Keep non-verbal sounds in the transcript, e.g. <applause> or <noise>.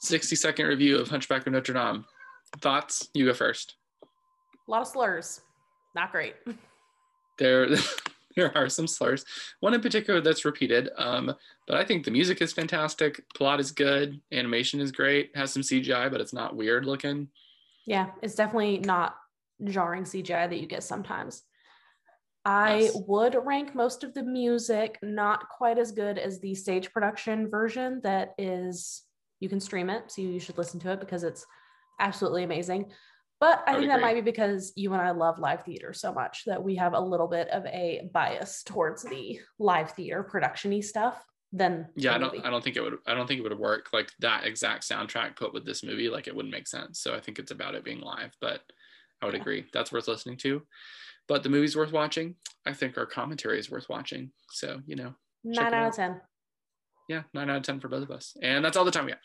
60 second review of Hunchback of Notre Dame. Thoughts? You go first. A lot of slurs. Not great. There, <laughs> there are some slurs. One in particular that's repeated. Um, but I think the music is fantastic. Plot is good. Animation is great. Has some CGI, but it's not weird looking. Yeah, it's definitely not jarring CGI that you get sometimes. I Yes. would rank most of the music not quite as good as the stage production version that is you can stream it, so you should listen to it because it's absolutely amazing. But I I think that might be because you and I love live theater so much that we have a little bit of a bias towards the live theater production-y stuff than Yeah, I don't. movie. I don't think it would. I don't think it would work like that exact soundtrack put with this movie. Like it wouldn't make sense. So I think it's about it being live. But I would Yeah. agree that's worth listening to. But the movie's worth watching. I think our commentary is worth watching. So you know, Nine out out. of ten. Yeah, nine out of ten for both of us. And that's all the time we have.